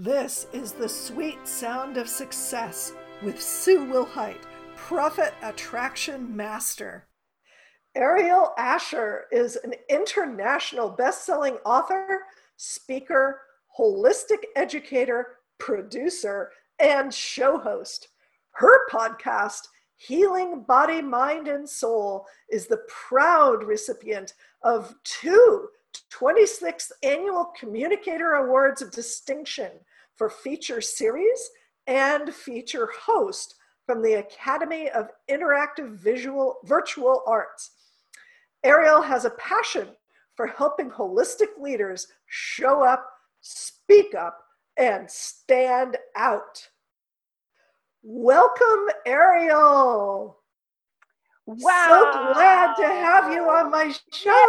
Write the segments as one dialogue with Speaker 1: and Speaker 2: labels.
Speaker 1: This is the sweet sound of success with Sue Wilhite, Profit Attraction Master. Ariel Asher is an international best-selling author, speaker, holistic educator, producer, and show host. Her podcast, Healing Body, Mind, and Soul, is the proud recipient of two 26th Annual Communicator Awards of Distinction for feature series and feature host from the Academy of Interactive Visual Virtual Arts. Ariel has a passion for helping holistic leaders show up, speak up, and stand out. Welcome, Ariel.
Speaker 2: Wow.
Speaker 1: So glad to have you on my show.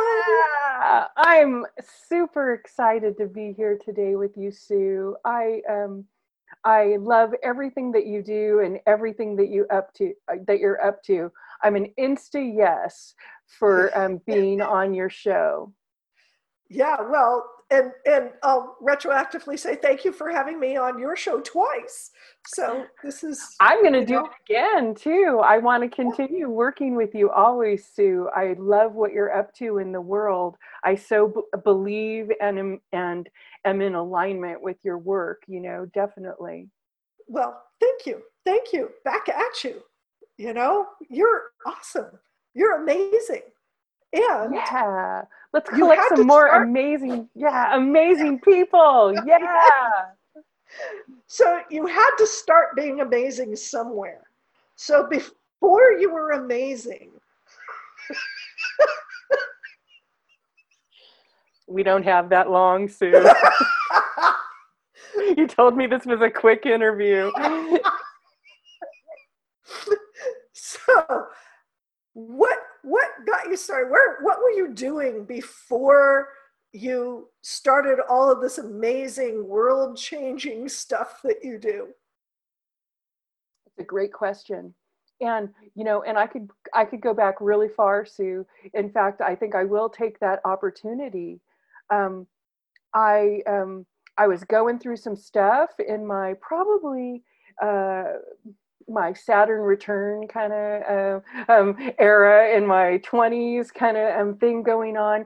Speaker 2: Yeah. I'm super excited to be here today with you, Sue. I um I love everything that you do and everything that you up to uh, that you're up to. I'm an insta yes for um, being on your show.
Speaker 1: Yeah, well, and and I'll retroactively say thank you for having me on your show twice. So this is
Speaker 2: I'm going to do it again too. I want to continue working with you always, Sue. I love what you're up to in the world. I so b- believe and am, and am in alignment with your work. You know, definitely.
Speaker 1: Well, thank you, thank you. Back at you. You know, you're awesome. You're amazing. And
Speaker 2: yeah, let's collect some more
Speaker 1: start-
Speaker 2: amazing, yeah, amazing people. Yeah.
Speaker 1: so you had to start being amazing somewhere. So before you were amazing,
Speaker 2: we don't have that long, Sue. you told me this was a quick interview.
Speaker 1: so what what got you started where what were you doing before you started all of this amazing world changing stuff that you do
Speaker 2: It's a great question. And you know, and I could I could go back really far, Sue. In fact, I think I will take that opportunity. Um, I um, I was going through some stuff in my probably uh, my Saturn return kind of uh, um, era in my 20s kind of um, thing going on.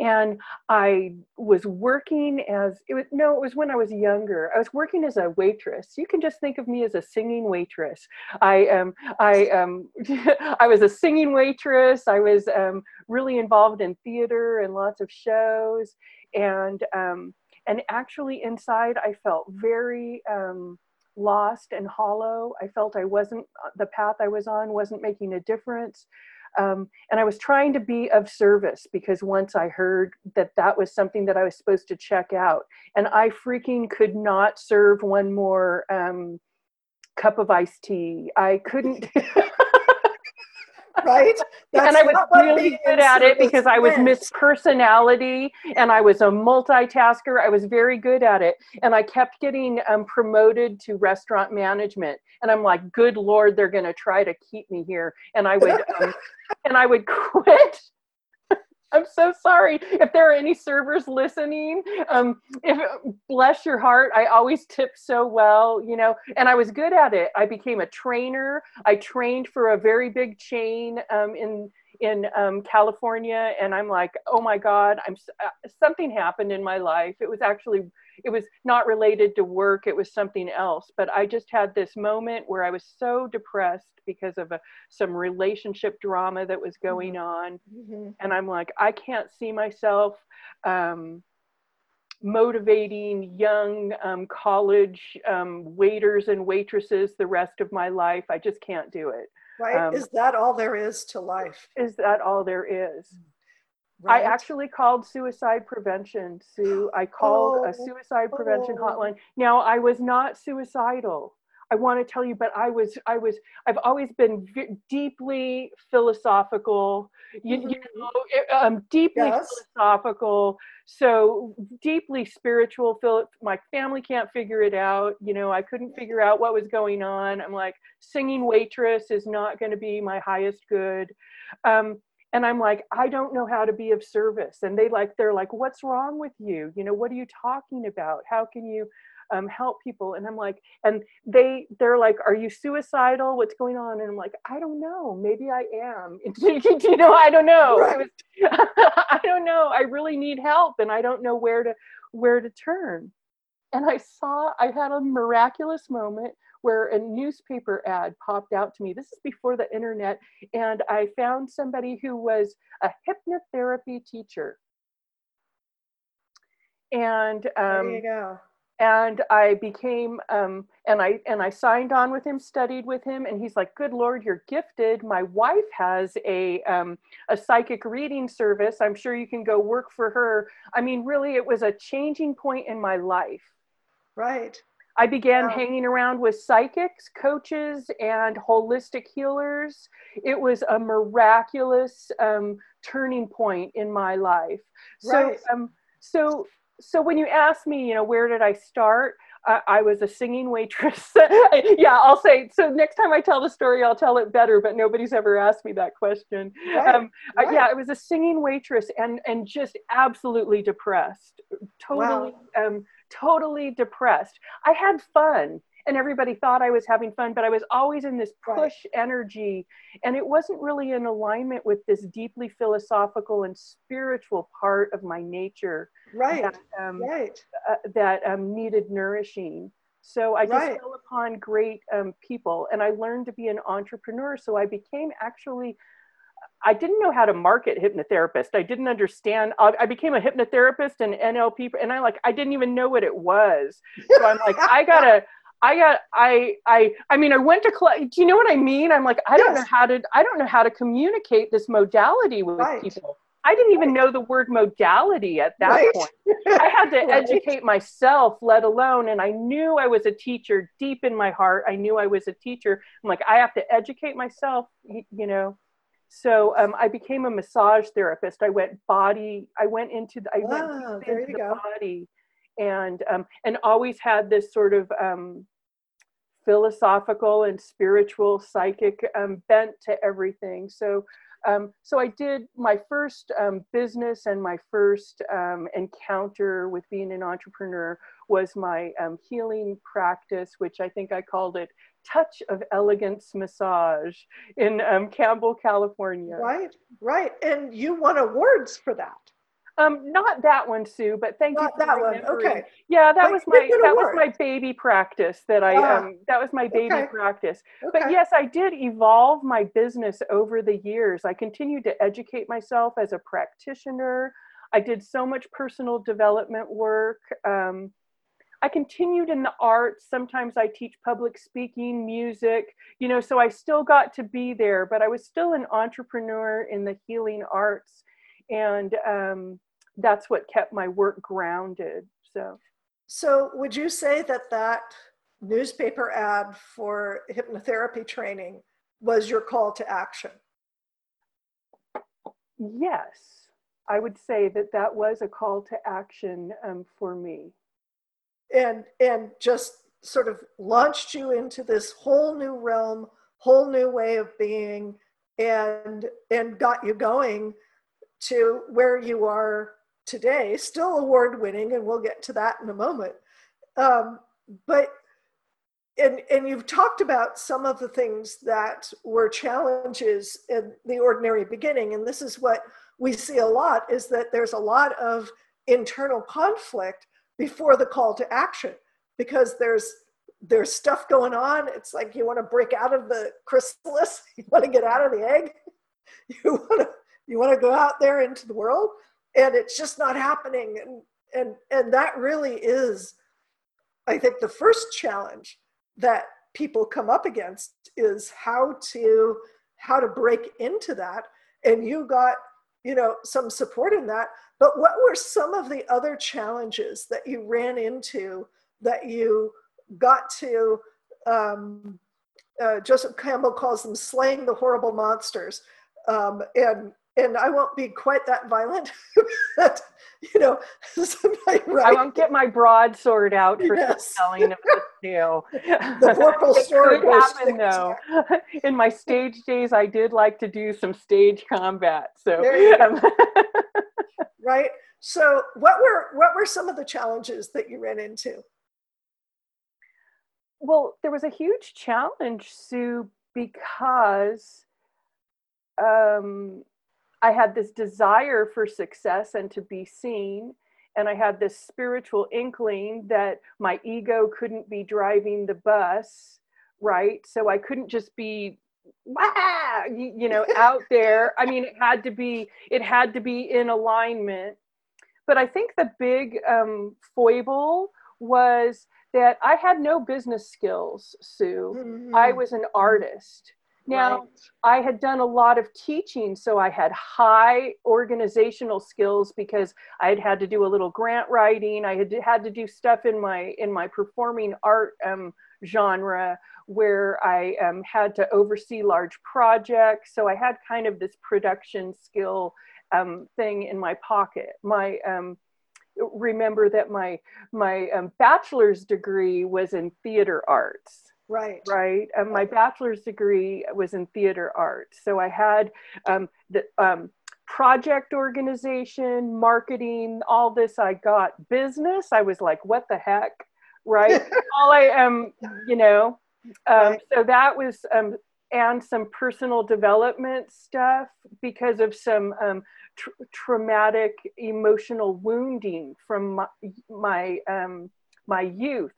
Speaker 2: And I was working as, it was, no, it was when I was younger. I was working as a waitress. You can just think of me as a singing waitress. I, um, I, um, I was a singing waitress. I was um, really involved in theater and lots of shows. And, um, and actually inside I felt very, um, lost and hollow. I felt I wasn't, uh, the path I was on wasn't making a difference. Um, and I was trying to be of service because once I heard that that was something that I was supposed to check out, and I freaking could not serve one more um, cup of iced tea. I couldn't.
Speaker 1: right
Speaker 2: and I was really good at it because I was. Miss Personality and I was a multitasker. I was very good at it, and I kept getting um, promoted to restaurant management. And I'm like, good lord, they're going to try to keep me here. And I would, um, and I would quit. I'm so sorry if there are any servers listening. Um, if bless your heart, I always tip so well, you know, and I was good at it. I became a trainer. I trained for a very big chain um, in in um, California, and I'm like, oh my God, I'm uh, something happened in my life. It was actually it was not related to work. It was something else. But I just had this moment where I was so depressed because of a, some relationship drama that was going on
Speaker 1: Mhm.
Speaker 2: and I'm like, I can't see myself um, motivating young um, college um, waiters and waitresses the rest of my life. I just can't do it.
Speaker 1: right
Speaker 2: Um,
Speaker 1: is that all there is to life
Speaker 2: Is that all there is?
Speaker 1: Right?
Speaker 2: I actually called suicide prevention, Sue. I called
Speaker 1: Oh,
Speaker 2: a suicide prevention
Speaker 1: oh.
Speaker 2: hotline. Now, I was not suicidal. I want to tell you, but I was, I was, I've always been v- deeply philosophical, you, you
Speaker 1: Mhm.
Speaker 2: know, eh, um, deeply
Speaker 1: Yes.
Speaker 2: philosophical, so deeply spiritual. Phil, my family can't figure it out. You know, I couldn't figure out what was going on. I'm like, singing waitress is not going to be my highest good. Um, and i'm like i don't know how to be of service. And they like they're like what's wrong with you? You know what are you talking about? How can you um, help people? And i'm like and they they're like are you suicidal? What's going on? And i'm like i don't know. Maybe i am. You know? I don't know. Right. I, was, I don't know. I really need help and i don't know where to where to turn. And i saw i had a miraculous moment where a newspaper ad popped out to me this is before the internet and i found somebody who was a hypnotherapy teacher and um,
Speaker 1: there you go
Speaker 2: and I became um, and I and I signed on with him, studied with him, and he's like, "Good Lord, you're gifted." My wife has a um, a psychic reading service. I'm sure you can go work for her. I mean, really, it was a changing point in my life.
Speaker 1: Right.
Speaker 2: I began hanging around with psychics, coaches, and holistic healers. It was a miraculous um, turning point in my life. Right. So, um, so so when you ask me, you know, where did I start? I was a singing waitress. yeah, I'll say. So next time I tell the story, I'll tell it better. But nobody's ever asked me that question. Right. Um, right. Yeah, I was a singing waitress and and just absolutely depressed, totally, wow. Totally depressed. I had fun and everybody thought I was having fun, but I was always in this push right. energy. And it wasn't really in alignment with this deeply philosophical and spiritual part of my nature.
Speaker 1: Right. That, um, right.
Speaker 2: Uh, that um, needed nourishing. So I just right. fell upon great um, people and I learned to be an entrepreneur. So I became actually I didn't know how to market hypnotherapist. I didn't understand. Uh, I became a hypnotherapist and NLP, and I like I didn't even know what it was. So I'm like, I gotta, I got I I I mean I went to class. Do you know what I mean? I'm like I don't know how to I don't know how to communicate this modality with right. people. I didn't even right. know the word modality at that right. point. I had to educate myself, let alone, and I knew I was a teacher deep in my heart. I knew I was a teacher. I'm like, I have to educate myself, you know. So um, I became a massage therapist. I went body. I went into. The, I
Speaker 1: wow,
Speaker 2: went into
Speaker 1: the
Speaker 2: go. body, and um, and always had this sort of um, philosophical and spiritual psychic um, bent to everything so um, so i did my first um, business and my first um, encounter with being an entrepreneur was my um, healing practice which i think i called it touch of elegance massage in um, campbell california
Speaker 1: right right and you won awards for that
Speaker 2: um, not that one, Sue, but thank
Speaker 1: not
Speaker 2: you for
Speaker 1: that one. Okay.
Speaker 2: Yeah, that was my that was my baby practice that I ah, um that was my baby okay. practice. Okay. But yes, I did evolve my business over the years. I continued to educate myself as a practitioner. I did so much personal development work. Um, I continued in the arts. Sometimes I teach public speaking, music, you know, so I still got to be there, but I was still an entrepreneur in the healing arts. And um, that's what kept my work grounded. So,
Speaker 1: so would you say that that newspaper ad for hypnotherapy training was your call to action?
Speaker 2: Yes, I would say that that was a call to action um, for me.
Speaker 1: And and just sort of launched you into this whole new realm, whole new way of being, and and got you going to where you are today, still award winning, and we'll get to that in a moment. Um, but and and you've talked about some of the things that were challenges in the ordinary beginning, and this is what we see a lot is that there's a lot of internal conflict before the call to action because there's there's stuff going on. It's like you want to break out of the chrysalis, you want to get out of the egg, you want to you want to go out there into the world? And it's just not happening. And and and that really is i think the first challenge that people come up against is how to how to break into that. And you got you know some support in that but what were some of the other challenges that you ran into that you got to um, uh, joseph campbell calls them slaying the horrible monsters um, and and I won't be quite that violent. but, you know,
Speaker 2: right. I won't get my broadsword out for yes. telling of the
Speaker 1: purple sword
Speaker 2: could happen though. In my stage days, I did like to do some stage combat. So, um,
Speaker 1: right. So, what were what were some of the challenges that you ran into?
Speaker 2: well, there was a huge challenge, Sue, because um, I had this desire for success and to be seen. And I had this spiritual inkling that my ego couldn't be driving the bus, right? So I couldn't just be Wah! you know out there i mean it had to be it had to be in alignment but i think the big um, foible was that i had no business skills sue mm-hmm. i was an artist now, right. I had done a lot of teaching, so I had high organizational skills because I had had to do a little grant writing. I had had to do stuff in my in my performing art um, genre where I um, had to oversee large projects. So I had kind of this production skill um, thing in my pocket. My um, remember that my my um, bachelor's degree was in theater arts
Speaker 1: Right.
Speaker 2: Right. Um, my bachelor's degree was in theater arts. So I had um, the um, project organization, marketing, all this. I got business. I was like, what the heck? Right. all I am, you know. Um, right. So that was, um, and some personal development stuff because of some um, tr- traumatic emotional wounding from my, my, um, my youth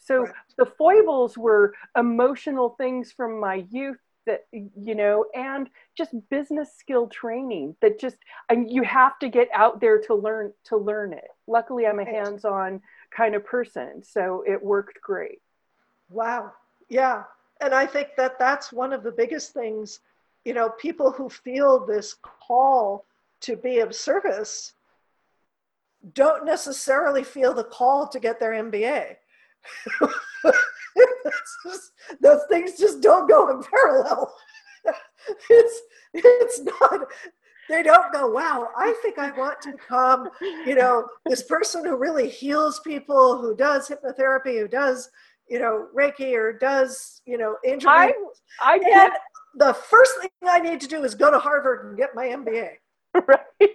Speaker 2: so right. the foibles were emotional things from my youth that you know and just business skill training that just and you have to get out there to learn to learn it. Luckily i'm a hands-on kind of person so it worked great.
Speaker 1: Wow. Yeah. And i think that that's one of the biggest things you know people who feel this call to be of service don't necessarily feel the call to get their mba just, those things just don't go in parallel. it's it's not they don't go, wow, I think I want to become, you know, this person who really heals people, who does hypnotherapy, who does, you know, Reiki or does, you know, angel. I, I and the first thing I need to do is go to Harvard and get my MBA. Right.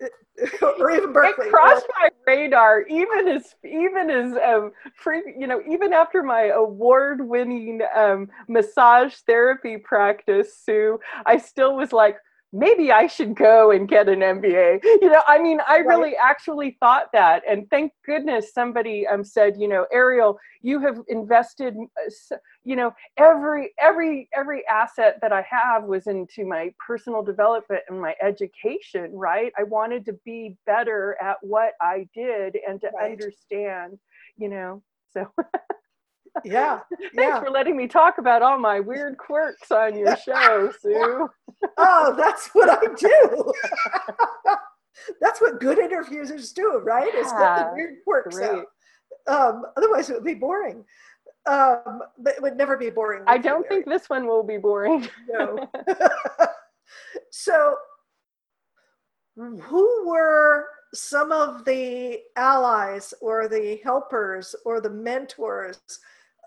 Speaker 1: or even Berkeley.
Speaker 2: It crossed my radar, even as even as um, free, you know, even after my award-winning um, massage therapy practice, Sue, I still was like, maybe I should go and get an MBA. You know, I mean, I right. really actually thought that. And thank goodness somebody um, said, you know, Ariel, you have invested, uh, you know, every, every, every asset that I have was into my personal development and my education, right? I wanted to be better at what I did and to right. understand, you know, so.
Speaker 1: yeah.
Speaker 2: Thanks yeah. for letting me talk about all my weird quirks on your show, Sue.
Speaker 1: oh, that's what I do. that's what good interviewers do, right? Is yeah, get the weird quirks great. out. Um, otherwise, it would be boring. Um, but it would never be boring.
Speaker 2: I don't think this one will be boring.
Speaker 1: no. so, who were some of the allies or the helpers or the mentors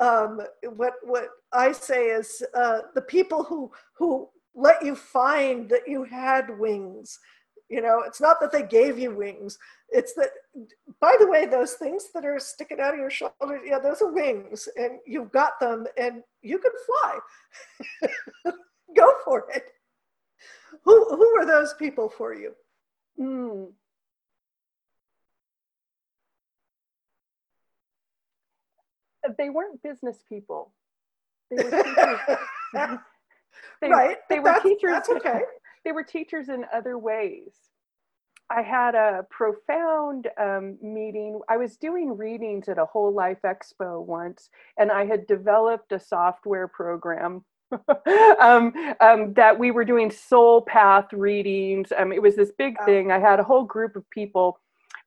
Speaker 1: um, what what I say is uh, the people who who let you find that you had wings. You know, it's not that they gave you wings. It's that, by the way, those things that are sticking out of your shoulder, yeah, those are wings, and you've got them, and you can fly. Go for it. Who who are those people for you?
Speaker 2: Mm. They weren't business people. They were teachers.
Speaker 1: they, right.
Speaker 2: They were that's, teachers. That's okay. They were teachers in other ways. I had a profound um, meeting. I was doing readings at a Whole Life Expo once, and I had developed a software program um, um, that we were doing soul path readings. Um, it was this big thing. I had a whole group of people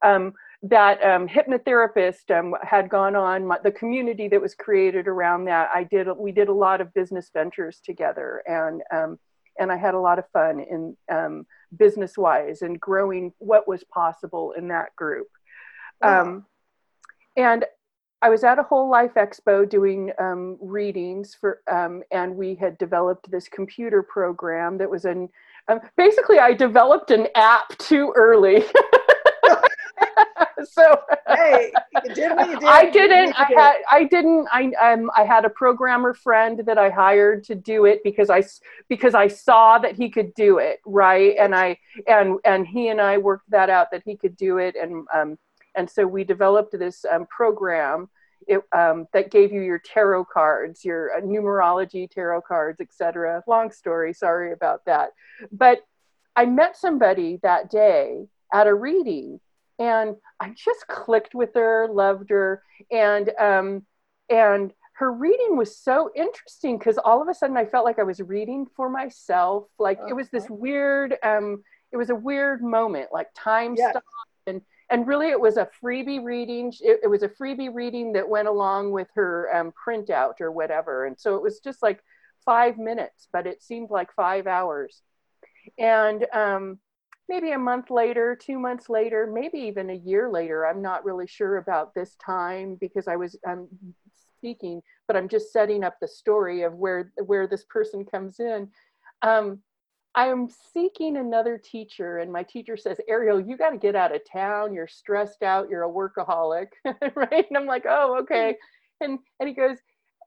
Speaker 2: um, that um, hypnotherapist um, had gone on my, the community that was created around that i did we did a lot of business ventures together and um, and i had a lot of fun in um, business wise and growing what was possible in that group wow. Um, and i was at a whole life expo doing um, readings for and we had developed this computer program that was an basically i developed an app too early so
Speaker 1: hey, you did what you did.
Speaker 2: I didn't. I had. I didn't. I um. I had a programmer friend that I hired to do it because I because I saw that he could do it right, and I and and he and I worked that out that he could do it, and um and so we developed this um, program it, um, that gave you your tarot cards, your uh, numerology tarot cards, etc. Long story, sorry about that. But I met somebody that day at a reading, and I just clicked with her, loved her, and um, and her reading was so interesting because all of a sudden I felt like I was reading for myself. Like it was this weird, um, it was a weird moment, like time yes. stopped and and really it was a freebie reading it, it, was a freebie reading that went along with her um, printout or whatever and so it was just like five minutes but it seemed like five hours and um, maybe a month later two months later maybe even a year later i'm not really sure about this time because i was I'm speaking but i'm just setting up the story of where where this person comes in um, I'm seeking another teacher, and my teacher says, Ariel, you got to get out of town. You're stressed out. You're a workaholic, right? And I'm like, oh, okay. And and he goes,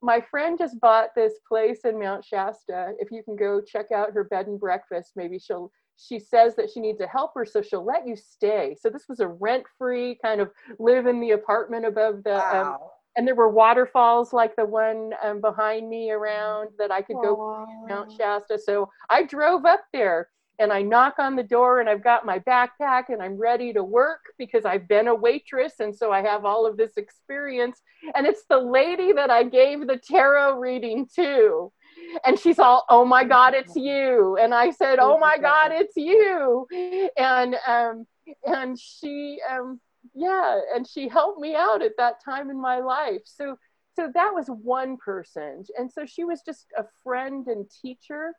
Speaker 2: my friend just bought this place in Mount Shasta. If you can go check out her bed and breakfast, maybe she'll. She says that she needs a helper, so she'll let you stay. So this was a rent-free kind of live in the apartment above the um, wow. um, and there were waterfalls like the one um, behind me around that I could go Mount Shasta. So I drove up there and I knock on the door and I've got my backpack and I'm ready to work because I've been a waitress and so I have all of this experience. And it's the lady that I gave the tarot reading to. And she's all, oh my God, it's you. And I said, oh my God, it's you. And um, and she um, yeah and she helped me out at that time in my life. So so that was one person. And so she was just a friend and teacher.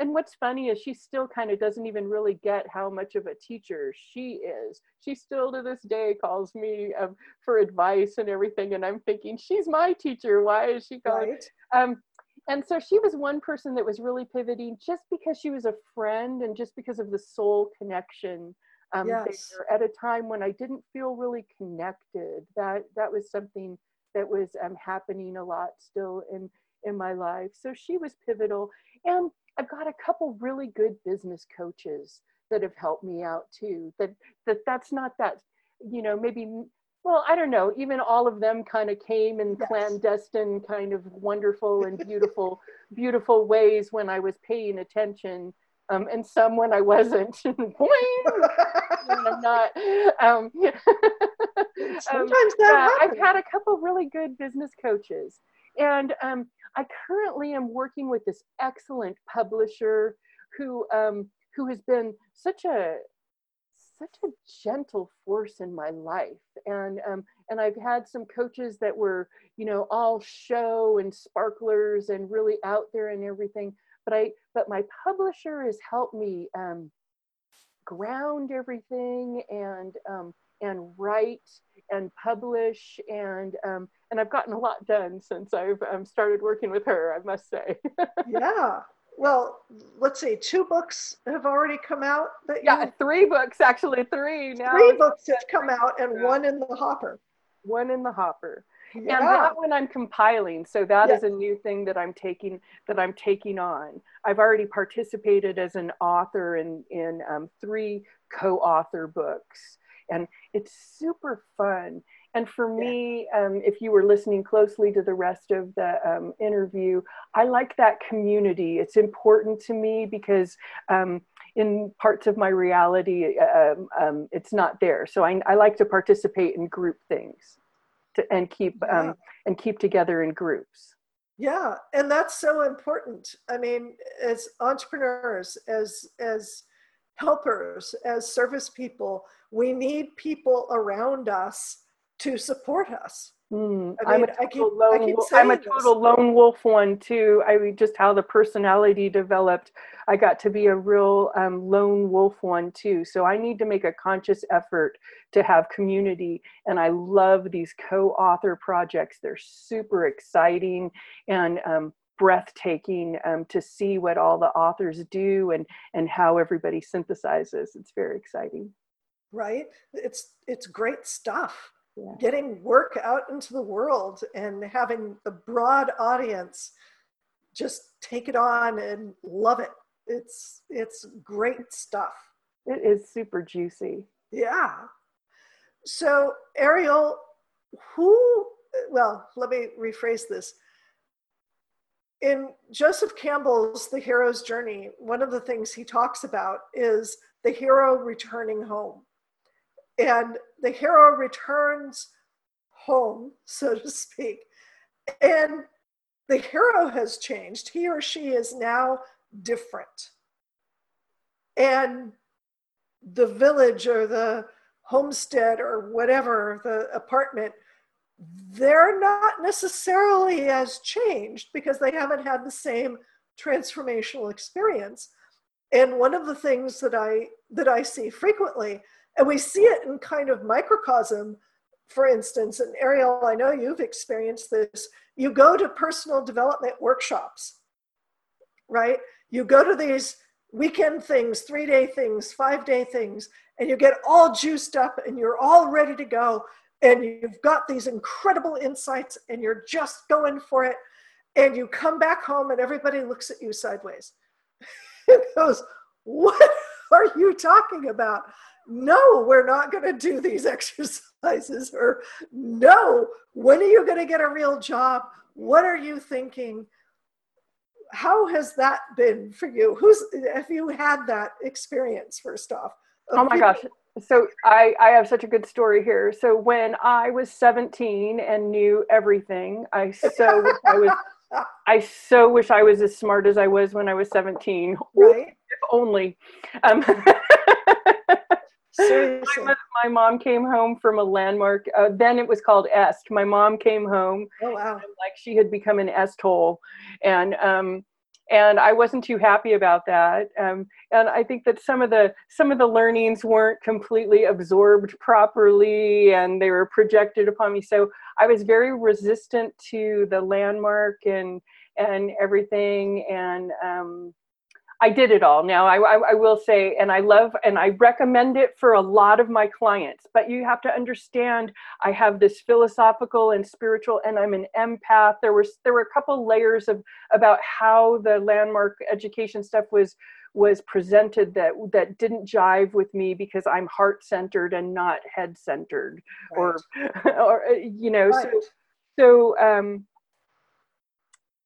Speaker 2: And what's funny is she still kind of doesn't even really get how much of a teacher she is. She still to this day calls me um, for advice and everything. And i'm thinking she's my teacher. Why is she calling? Right. um, and so she was one person that was really pivoting just because she was a friend and just because of the soul connection um, yes. at a time when I didn't feel really connected. That that was something that was um, happening a lot still in in my life. So she was pivotal, and I've got a couple really good business coaches that have helped me out too. That that that's not that you know maybe well i don't know even all of them kind of came in yes. clandestine kind of wonderful and beautiful beautiful ways when i was paying attention um, and some when I wasn't. I'm not. Um,
Speaker 1: Sometimes that
Speaker 2: uh, I've had a couple really good business coaches, and um, I currently am working with this excellent publisher who um, who has been such a such a gentle force in my life and um, and i've had some coaches that were you know all show and sparklers and really out there and everything but I but my publisher has helped me um, ground everything and um, and write and publish and um, and I've gotten a lot done since I've um, started working with her. I must say.
Speaker 1: yeah. Well, let's see. Two books have already come out.
Speaker 2: That yeah, three books actually. Three now.
Speaker 1: Three books have come out, and one in the hopper.
Speaker 2: One in the hopper yeah. and that one i'm compiling so that is a new thing that i'm taking that i'm taking on i've already participated as an author in in um, three co-author books and it's super fun and for me um, if you were listening closely to the rest of the um, interview i like that community. It's important to me because um, in parts of my reality um, um, it's not there. So I, I like to participate in group things to, and keep yeah. um, and keep together in groups.
Speaker 1: Yeah and that's so important. I mean as entrepreneurs as as helpers as service people we need people around us to support us
Speaker 2: Mm, I am a total, keep, lone, I'm a total lone wolf one too. I mean, just how the personality developed. I got to be a real um, lone wolf one too. So I need to make a conscious effort to have community. And I love these co-author projects. They're super exciting and um, breathtaking um, to see what all the authors do and and how everybody synthesizes. It's very exciting.
Speaker 1: right? It's it's great stuff. Yeah. Getting work out into the world and having the broad audience just take it on and love it. It's it's great stuff.
Speaker 2: It is super juicy.
Speaker 1: Yeah. So Ariel, who well, let me rephrase this. In Joseph Campbell's The Hero's Journey, one of the things he talks about is the hero returning home. And the hero returns home, so to speak. And the hero has changed. He or she is now different. And the village or the homestead or whatever, the apartment, they're not necessarily as changed because they haven't had the same transformational experience. And one of the things that I that I see frequently, and we see it in kind of microcosm, for instance, and Ariel, I know you've experienced this. You go to personal development workshops, right? You go to these weekend things, three day things, five day things, and you get all juiced up and you're all ready to go. And you've got these incredible insights and you're just going for it. And you come back home and everybody looks at you sideways. and goes, What are you talking about? No, we're not going to do these exercises. Or, no, when are you going to get a real job? What are you thinking? how has that been for you? Who's have you had that experience first off?
Speaker 2: Oh my gosh. So I, I have such a good story here. So when I was 17 and knew everything, I so wish I was I so wish I was as smart as I was when I was 17.
Speaker 1: Right.
Speaker 2: If only. Um,
Speaker 1: Seriously.
Speaker 2: My, my, mom came home from a landmark. Uh, then it was called EST. My mom came home.
Speaker 1: Oh wow!
Speaker 2: like she had become an EST hole, and um, and I wasn't too happy about that. Um, and I think that some of the some of the learnings weren't completely absorbed properly, and they were projected upon me. So I was very resistant to the landmark and and everything, and um, I did it all. Now, I, I, I, will say, and I love and I recommend it for a lot of my clients, but you have to understand I have this philosophical and spiritual, and I'm an empath. There was there were a couple layers of about how the landmark education stuff was was presented that that didn't jive with me because I'm heart centered and not head centered, right. or or you know, right. so so um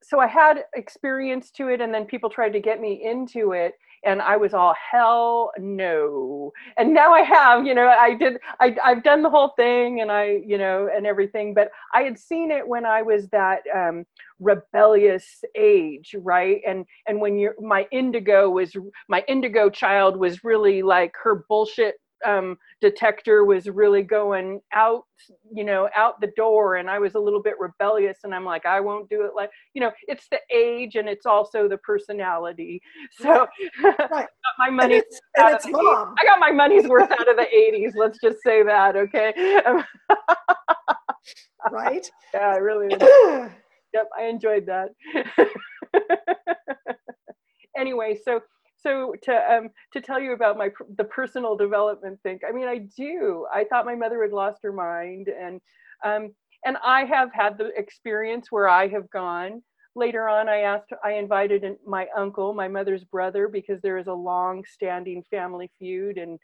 Speaker 2: so I had experience to it, and then people tried to get me into it, and I was all hell no. And now I have, you know, I did, I, I've done the whole thing, and I, you know, and everything. But I had seen it when I was that um, rebellious age, right? And and when you're my indigo was my indigo child was really like her bullshit um, detector was really going out, you know, out the door. And I was a little bit rebellious and I'm like, I won't do it like, you know, it's the age and it's also the personality. So right. my money. And
Speaker 1: it's, and it's mom.
Speaker 2: I got my money's worth out of the 80s. Let's just say that. Okay.
Speaker 1: right.
Speaker 2: Yeah, I really. yep. I enjoyed that. anyway, so so to um to tell you about my the personal development thing i mean i do. I thought my mother had lost her mind and um and i have had the experience where i have gone. Later on i asked i invited my uncle my mother's brother because there is a long standing family feud and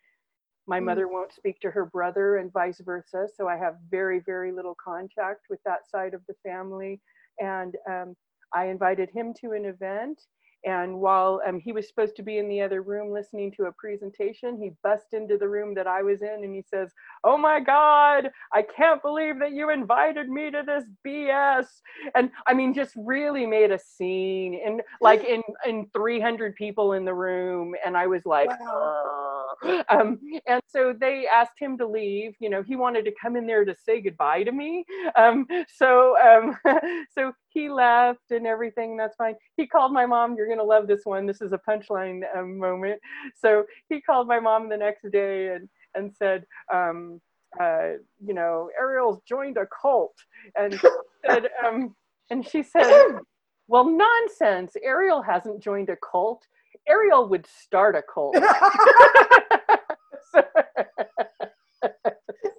Speaker 2: my mm. mother won't speak to her brother and vice versa. So i have very very little contact with that side of the family. And um, i invited him to an event and while um, he was supposed to be in the other room listening to a presentation, he busts into the room that I was in and he says, Oh my God, I can't believe that you invited me to this BS. And I mean, just really made a scene and like in, in 300 people in the room. And I was like, wow. Um, and so they asked him to leave. You know, he wanted to come in there to say goodbye to me. Um, so, um, so he left and everything. That's fine. He called my mom. You're gonna love this one. This is a punchline um, moment. So he called my mom the next day and and said, um, uh, you know, Ariel's joined a cult, and said, um, and she said, well, nonsense. Ariel hasn't joined a cult. Ariel would start a cult.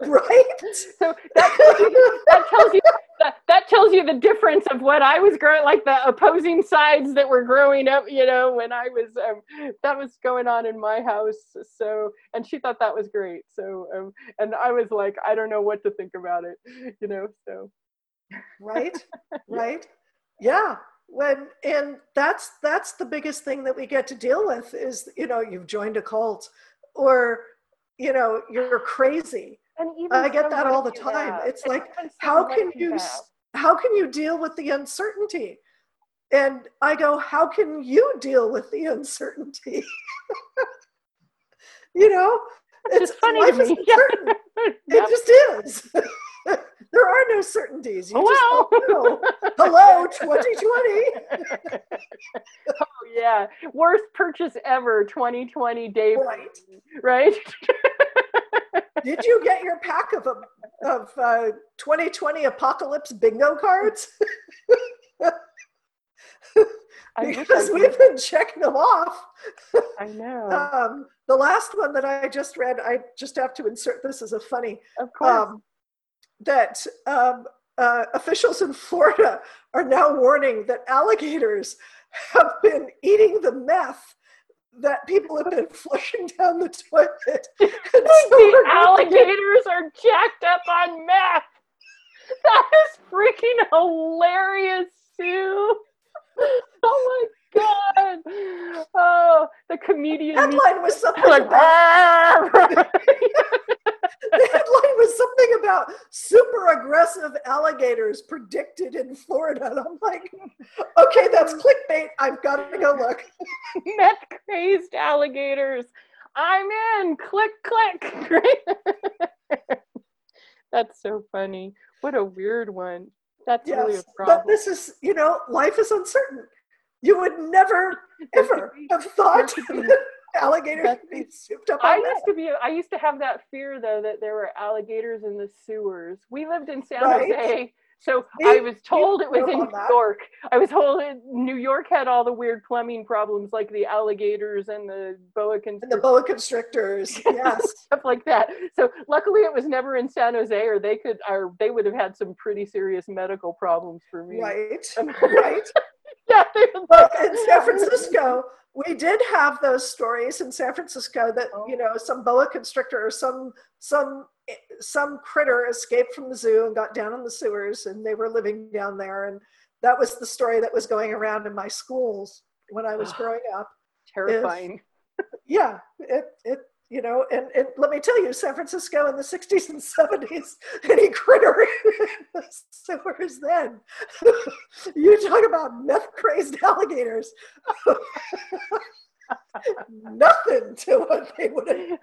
Speaker 1: right?
Speaker 2: So that tells you, that tells you that, that tells you the difference of what I was growing, like the opposing sides that were growing up, you know, when I was, um, that was going on in my house. So, and she thought that was great. So, um, and I was like, I don't know what to think about it, you know, so.
Speaker 1: Right, right. Yeah. When, and that's, that's the biggest thing that we get to deal with is, you know, you've joined a cult or, you know, you're crazy.
Speaker 2: And even
Speaker 1: I get that all the time. It's
Speaker 2: And
Speaker 1: like, how can you how can you deal with the uncertainty? And i go how can you deal with the uncertainty? You know
Speaker 2: It's just funny
Speaker 1: life is uncertain. It just is there are no certainties. You
Speaker 2: Oh,
Speaker 1: just don't know. Hello 2020
Speaker 2: oh yeah, worst purchase ever, 2020 day,
Speaker 1: Right.
Speaker 2: right?
Speaker 1: did you get your pack of of uh, 2020 apocalypse bingo cards?
Speaker 2: I wish I
Speaker 1: because we've been checking them off.
Speaker 2: I know,
Speaker 1: um, the last one that I just read, I just have to insert this as a funny
Speaker 2: of course.
Speaker 1: um, that um, uh, officials in Florida are now warning that alligators have been eating the meth that people have been flushing down the toilet. So
Speaker 2: the alligators are jacked up on meth. That is freaking hilarious, Sue. Oh my god. Oh, the comedian.
Speaker 1: headline was something
Speaker 2: like,
Speaker 1: about
Speaker 2: "Arr!"
Speaker 1: the headline was super aggressive alligators predicted in Florida. And I'm like, okay, that's clickbait. I've got to go look.
Speaker 2: meth crazed alligators. I'm in. Click, click. That's so funny. What a weird one. That's really a problem.
Speaker 1: but this is, you know, life is uncertain. You would never, ever have thought
Speaker 2: there could be-
Speaker 1: that alligators
Speaker 2: that
Speaker 1: souped up
Speaker 2: I used to be. I used to have that fear though that there were alligators in the sewers. We lived in San
Speaker 1: Right.
Speaker 2: Jose, so
Speaker 1: Me-
Speaker 2: I was told it was in New
Speaker 1: that.
Speaker 2: York. I was told it, New York had all the weird plumbing problems like the alligators and the boa
Speaker 1: And the
Speaker 2: constrictors.
Speaker 1: boa constrictors, yes.
Speaker 2: stuff like that. So luckily, it was never in San Jose, or they could, or they would have had some pretty serious medical problems for me.
Speaker 1: right, um, right.
Speaker 2: Yeah, they would
Speaker 1: But
Speaker 2: like-
Speaker 1: in San Francisco, we did have those stories in San Francisco that
Speaker 2: Oh.
Speaker 1: you know some boa constrictor or some some some critter escaped from the zoo and got down in the sewers, and they were living down there, and that was the story that was going around in my schools when I was ah, growing up.
Speaker 2: terrifying.
Speaker 1: Yeah, it it you know, and, and let me tell you, San Francisco in the 60s and 70s, any critter sewers then. you talk about meth crazed alligators. Nothing to what they would have.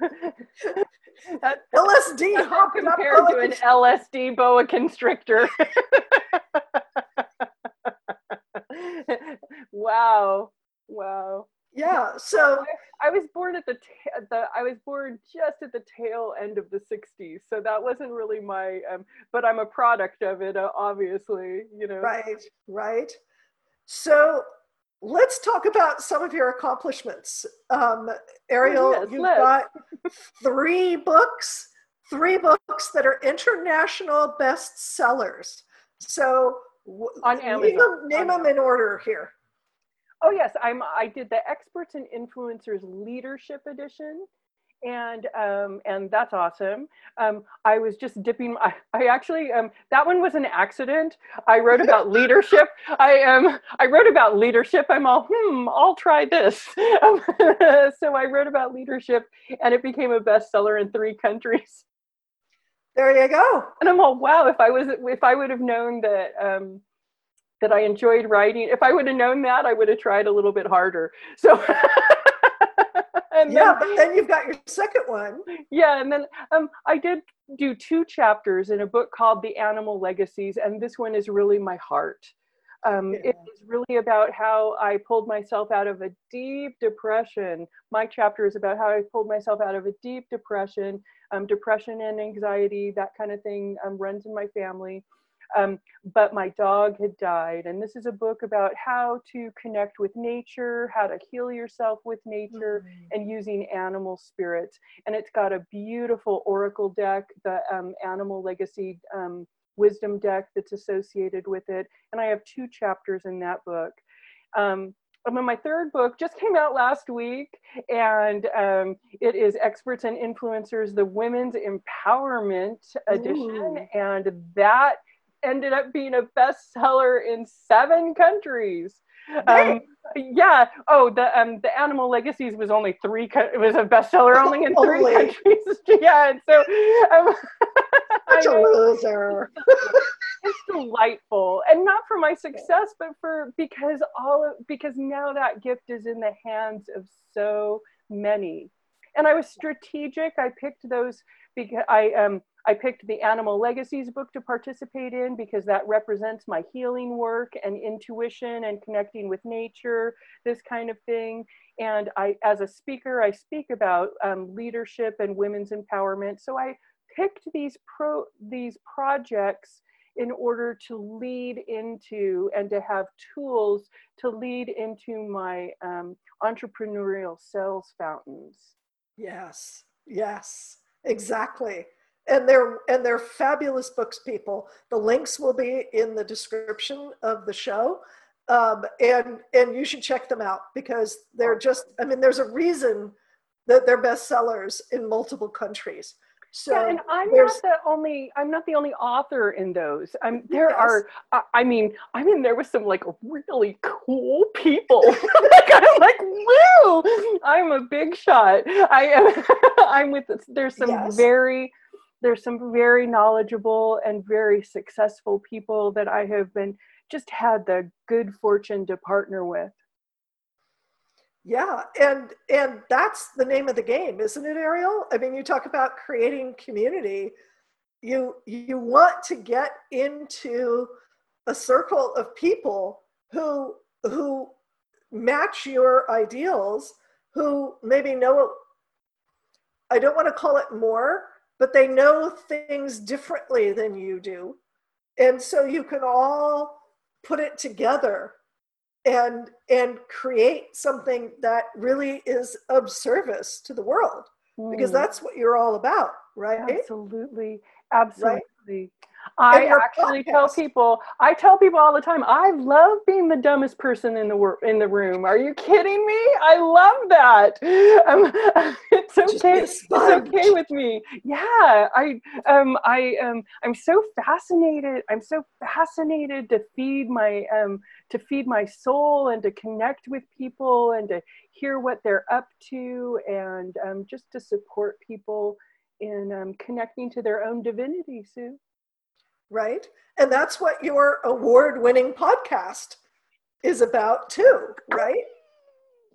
Speaker 1: LSD
Speaker 2: that's
Speaker 1: hopping up.
Speaker 2: compared to an. LSD boa constrictor. wow, wow.
Speaker 1: Yeah, so
Speaker 2: I was born at the, ta- the I was born just at the tail end of the 60s, so that wasn't really my um, but I'm a product of it uh, obviously, you know.
Speaker 1: right, right. So let's talk about some of your accomplishments. Um, Ariel,
Speaker 2: yes,
Speaker 1: you've
Speaker 2: let's.
Speaker 1: got three books, three books that are international bestsellers. So
Speaker 2: On
Speaker 1: name them, name
Speaker 2: On
Speaker 1: them in order here.
Speaker 2: Oh yes, I'm I did the Experts and Influencers Leadership Edition. And um, and that's awesome. Um, I was just dipping. I, I actually um, that one was an accident. I wrote about leadership. I um I wrote about leadership. I'm all hmm. I'll try this. Um, so I wrote about leadership, and it became a bestseller in three countries.
Speaker 1: There you go.
Speaker 2: And I'm all wow. If I was if I would have known that um, that I enjoyed writing, if I would have known that, I would have tried a little bit harder. So. and
Speaker 1: Yeah,
Speaker 2: then-
Speaker 1: but then you've got your second one.
Speaker 2: yeah and then um, i did do two chapters in a book called the animal legacies and this one is really my heart um,
Speaker 1: Yeah.
Speaker 2: it is really about how i pulled myself out of a deep depression my chapter is about how i pulled myself out of a deep depression um, depression and anxiety that kind of thing um, runs in my family Um, but my dog had died. And this is a book about how to connect with nature, how to heal yourself with nature, mm-hmm. and using animal spirits. And it's got a beautiful oracle deck, the um, Animal Legacy um, Wisdom deck that's associated with it. And I have two chapters in that book. Um, I mean, my third book just came out last week, and um, it is Experts and Influencers, the Women's Empowerment Edition. Ooh. And that ended up being a bestseller in seven countries. Um, yeah. Oh, the um, the Animal Legacies was only three. Co- it was a bestseller only in three only. countries. yeah, and so um,
Speaker 1: such a loser.
Speaker 2: it's delightful, and not for my success, but for because all of because now that gift is in the hands of so many, and I was strategic. I picked those because I um I picked the Animal Legacies book to participate in because that represents my healing work and intuition and connecting with nature, this kind of thing. And I, as a speaker, I speak about um, leadership and women's empowerment. So I picked these pro these projects in order to lead into and to have tools to lead into my um, entrepreneurial sales fountains.
Speaker 1: Yes, yes, exactly. And they're and they're fabulous books people. The links will be in the description of the show. Um, and and you should check them out because they're just i mean there's a reason that they're bestsellers in multiple countries so
Speaker 2: yeah, and I'm not the only I'm not the only author in those. I'm there yes. are uh, I mean I mean there was some like really cool people. like, I'm like woo! I'm a big shot. I am I'm with there's some yes. very there's some very knowledgeable and very successful people that I have been just had the good fortune to partner with.
Speaker 1: Yeah, and and that's the name of the game, isn't it, Aeriol? I mean, you talk about creating community. You you want to get into a circle of people who who match your ideals, who maybe know I don't want to call it more, but they know things differently than you do. And so you can all put it together and and create something that really is of service to the world because mm. that's what you're all about right
Speaker 2: absolutely absolutely right? I actually podcast. tell people, I tell people all the time, I love being the dumbest person in the wor- in the room. Are you kidding me? I love that. Um, it's okay. It's okay with me. Yeah, I um I um I'm so fascinated. I'm so fascinated to feed my um to feed my soul and to connect with people and to hear what they're up to and um, just to support people in um, connecting to their own divinity, Sue
Speaker 1: right? And that's what your award winning podcast is about, too, right?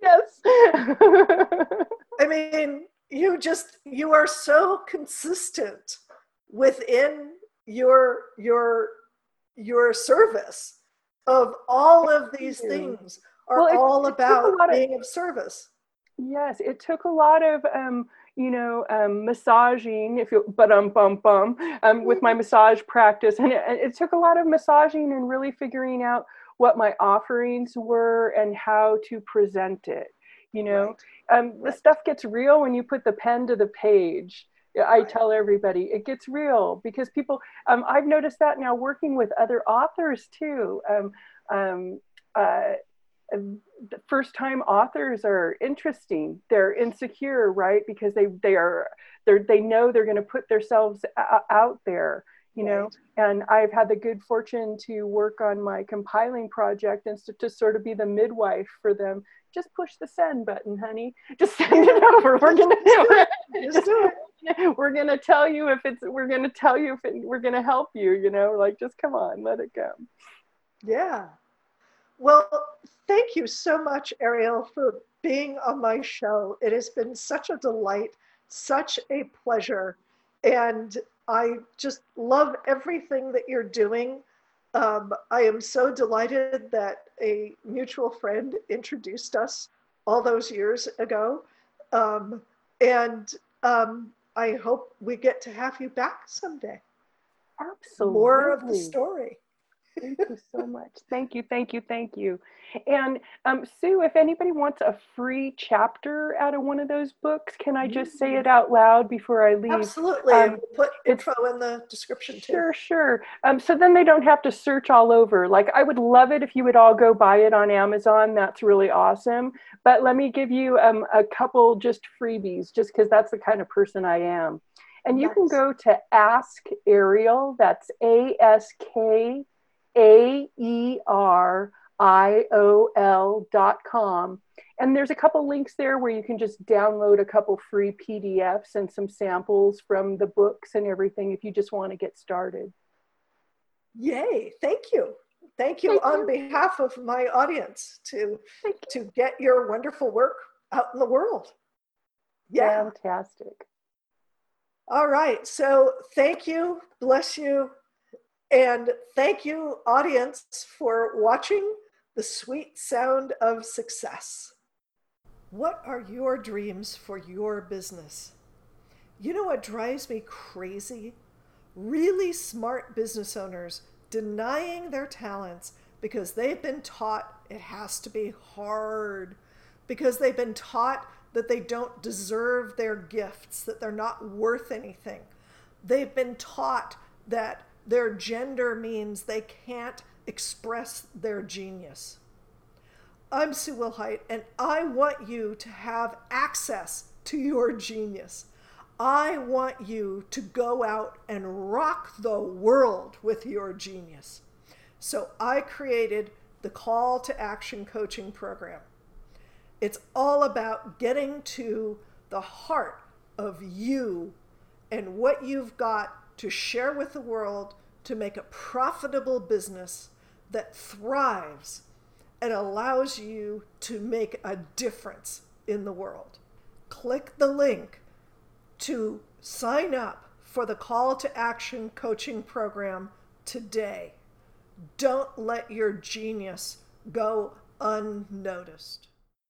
Speaker 2: Yes.
Speaker 1: I mean, you just you are so consistent within your your your service of all of these things are well, it, all it about being of, of service.
Speaker 2: Yes, it took a lot of um, you know, um, massaging, if you, but um, bum, bum, um, with my mm-hmm. massage practice. And it, it, took a lot of massaging and really figuring out what my offerings were and how to present it. You know, right. um, right. the stuff gets real when you put the pen to the page. I tell everybody it gets real because people, um, I've noticed that now working with other authors too. Um, um, uh, first time authors are interesting. They're insecure right? Because they they are they they know they're going to put themselves out there you know right. and i've had the good fortune to work on my compiling project and to, to sort of be the midwife for them. Just push the send button honey. Just send it over. We're gonna just do it. We're gonna tell you if it's we're gonna tell you if it, we're gonna help you you know like just come on let it go.
Speaker 1: Yeah. Well, thank you so much, Aeriol, for being on my show. It has been such a delight, such a pleasure. And I just love everything that you're doing. Um, I am so delighted that a mutual friend introduced us all those years ago. Um, and um, I hope we get to have you back someday.
Speaker 2: Absolutely.
Speaker 1: more of the story.
Speaker 2: Thank you so much. Thank you, thank you, thank you. And um, Sue, if anybody wants a free chapter out of one of those books, can I just say it
Speaker 1: Mm.
Speaker 2: out loud before I leave?
Speaker 1: Absolutely.
Speaker 2: Um,
Speaker 1: we'll put info in the description too.
Speaker 2: Sure, sure. Um, so then they don't have to search all over. Like, I would love it if you would all go buy it on Amazon. That's really awesome. But let me give you um, a couple just freebies, just because that's the kind of person I am. And you can go to Ask Aeriol. That's A S K A E R I O L dot com. And there's a couple links there where you can just download a couple free PDFs and some samples from the books and everything if you just want to get started.
Speaker 1: Yay. Thank you. Thank you
Speaker 2: Thank
Speaker 1: on behalf of my audience to, to get your wonderful work out in the world. Yeah.
Speaker 2: Fantastic.
Speaker 1: All right. So thank you. Bless you. And thank you, audience, for watching The Sweet Sound of Success. What are your dreams for your business? You know what drives me crazy? Really smart business owners denying their talents because they've been taught it has to be hard, because they've been taught that they don't deserve their gifts, that they're not worth anything. They've been taught that their gender means they can't express their genius. I'm Sue Wilhite, and I want you to have access to your genius. I want you to go out and rock the world with your genius. So I created the Call to Action Coaching Program. It's all about getting to the heart of you and what you've got to share with the world to make a profitable business that thrives and allows you to make a difference in the world. Click the link to sign up for the Call to Action Coaching Program today. Don't let your genius go unnoticed.